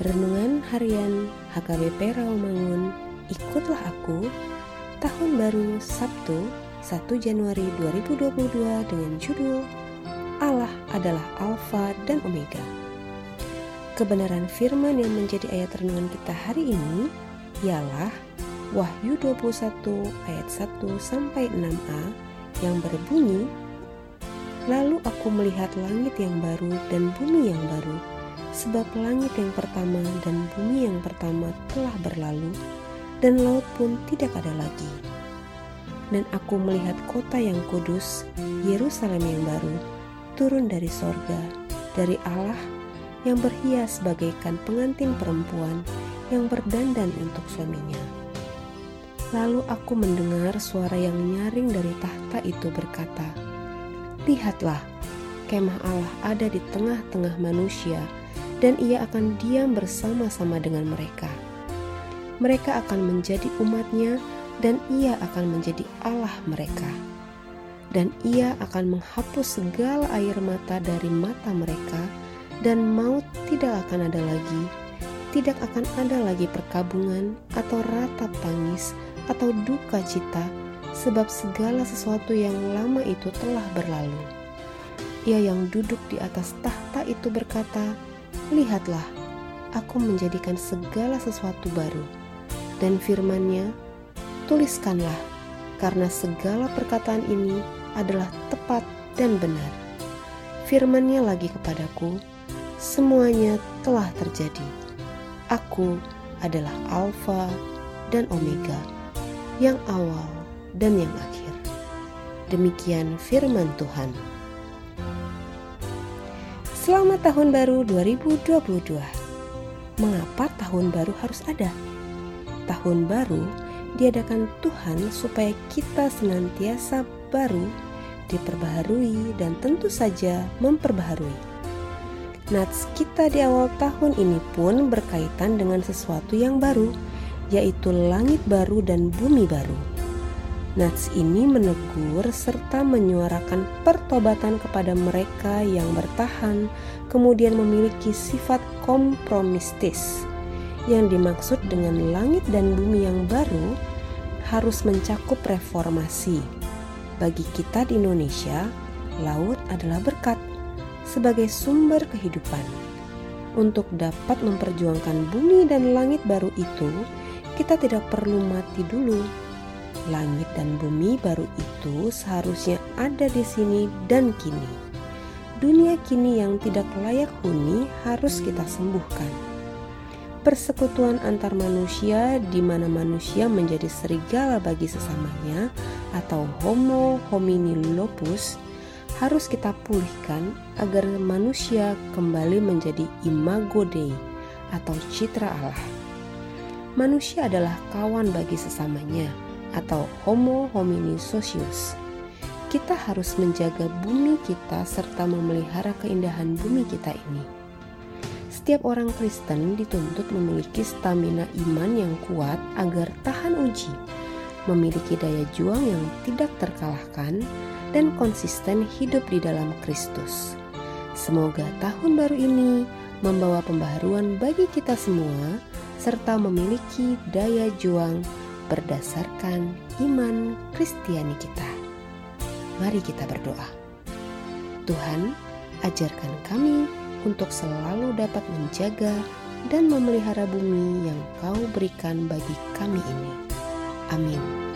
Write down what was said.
Renungan Harian HKBP Rawamangun Ikutlah Aku Tahun Baru Sabtu 1 Januari 2022 dengan judul Allah adalah Alfa dan Omega. Kebenaran firman yang menjadi ayat renungan kita hari ini ialah Wahyu 21 ayat 1 sampai 6a yang berbunyi Lalu aku melihat langit yang baru dan bumi yang baru sebab langit yang pertama dan bumi yang pertama telah berlalu, dan laut pun tidak ada lagi. Dan aku melihat kota yang kudus, Yerusalem yang baru, turun dari sorga, dari Allah yang berhias bagaikan pengantin perempuan yang berdandan untuk suaminya. Lalu aku mendengar suara yang nyaring dari tahta itu berkata, Lihatlah, kemah Allah ada di tengah-tengah manusia, dan ia akan diam bersama-sama dengan mereka. Mereka akan menjadi umatnya dan ia akan menjadi Allah mereka. Dan ia akan menghapus segala air mata dari mata mereka dan maut tidak akan ada lagi. Tidak akan ada lagi perkabungan atau ratap tangis atau duka cita sebab segala sesuatu yang lama itu telah berlalu. Ia yang duduk di atas tahta itu berkata, Lihatlah, aku menjadikan segala sesuatu baru. Dan firmannya, tuliskanlah, karena segala perkataan ini adalah tepat dan benar. Firmannya lagi kepadaku, semuanya telah terjadi. Aku adalah Alfa dan Omega, yang awal dan yang akhir. Demikian firman Tuhan. Selamat tahun baru 2022. Mengapa tahun baru harus ada? Tahun baru diadakan Tuhan supaya kita senantiasa baru, diperbaharui dan tentu saja memperbaharui. Nats kita di awal tahun ini pun berkaitan dengan sesuatu yang baru, yaitu langit baru dan bumi baru. Nats ini menegur serta menyuarakan pertobatan kepada mereka yang bertahan, kemudian memiliki sifat kompromistis. Yang dimaksud dengan langit dan bumi yang baru harus mencakup reformasi. Bagi kita di Indonesia, laut adalah berkat sebagai sumber kehidupan. Untuk dapat memperjuangkan bumi dan langit baru itu, kita tidak perlu mati dulu Langit dan bumi baru itu seharusnya ada di sini dan kini. Dunia kini yang tidak layak huni harus kita sembuhkan. Persekutuan antar manusia di mana manusia menjadi serigala bagi sesamanya atau homo homini lupus harus kita pulihkan agar manusia kembali menjadi imago Dei atau citra Allah. Manusia adalah kawan bagi sesamanya atau Homo homini socius. Kita harus menjaga bumi kita serta memelihara keindahan bumi kita ini. Setiap orang Kristen dituntut memiliki stamina iman yang kuat agar tahan uji, memiliki daya juang yang tidak terkalahkan, dan konsisten hidup di dalam Kristus. Semoga tahun baru ini membawa pembaharuan bagi kita semua, serta memiliki daya juang berdasarkan iman Kristiani kita. Mari kita berdoa. Tuhan, ajarkan kami untuk selalu dapat menjaga dan memelihara bumi yang Kau berikan bagi kami ini. Amin.